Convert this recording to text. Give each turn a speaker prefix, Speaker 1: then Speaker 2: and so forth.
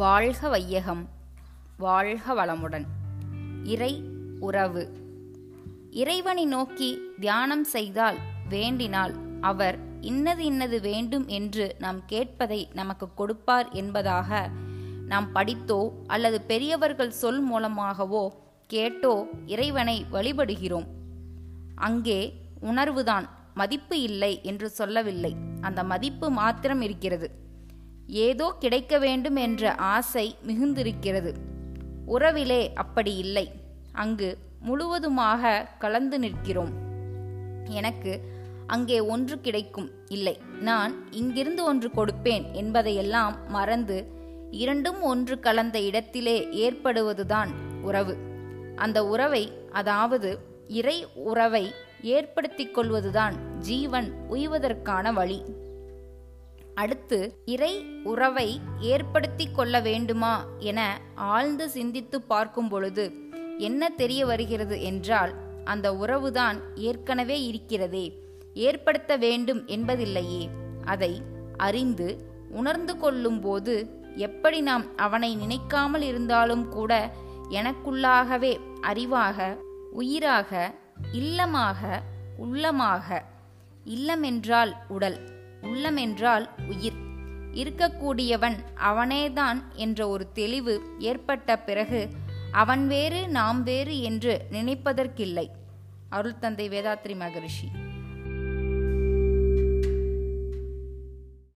Speaker 1: வாழ்க வையகம் வாழ்க வளமுடன். இறை உறவு. இறைவனை நோக்கி தியானம் செய்தால் வேண்டினால் அவர் இன்னது இன்னது வேண்டும் என்று நாம் கேட்பதை நமக்கு கொடுப்பார் என்பதாக நாம் படித்தோ அல்லது பெரியவர்கள் சொல் மூலமாகவோ கேட்டோ இறைவனை வழிபடுகிறோம். அங்கே உணர்வுதான் மதிப்பு இல்லை என்று சொல்லவில்லை. அந்த மதிப்பு மாத்திரம் இருக்கிறது. ஏதோ கிடைக்க வேண்டும் என்ற ஆசை மிகுந்திருக்கிறது. உறவிலே அப்படி இல்லை. அங்கு முழுவதுமாக கலந்து நிற்கிறோம். எனக்கு அங்கே ஒன்று கிடைக்கும் இல்லை. நான் இங்கிருந்து ஒன்று கொடுப்பேன் என்பதையெல்லாம் மறந்து இரண்டும் ஒன்று கலந்த இடத்திலே ஏற்படுவதுதான் உறவு. அந்த உறவை அதாவது இறை உறவை ஏற்படுத்திக் கொள்வதுதான் ஜீவன் உய்வதற்கான வழி. அடுத்து இறை உறவை ஏற்படுத்தி கொள்ள வேண்டுமா என ஆழ்ந்து சிந்தித்து பார்க்கும் பொழுது என்ன தெரிய வருகிறது என்றால் அந்த உறவுதான் ஏற்கனவே இருக்கிறதே ஏற்படுத்த வேண்டும் என்பதில்லையே. அதை அறிந்து உணர்ந்து கொள்ளும் போது எப்படி நாம் அவனை நினைக்காமல் இருந்தாலும் கூட எனக்குள்ளாகவே அறிவாக உயிராக இல்லமாக உள்ளமாக இல்லமென்றால் உடல். உள்ளம் என்றால் உயிர். இருக்கக்கூடியவன் அவனேதான் என்ற ஒரு தெளிவு ஏற்பட்ட பிறகு அவன் வேறு நாம் வேறு என்று நினைப்பதற்கில்லை. அருள் தந்தை வேதாத்ரி மகரிஷி.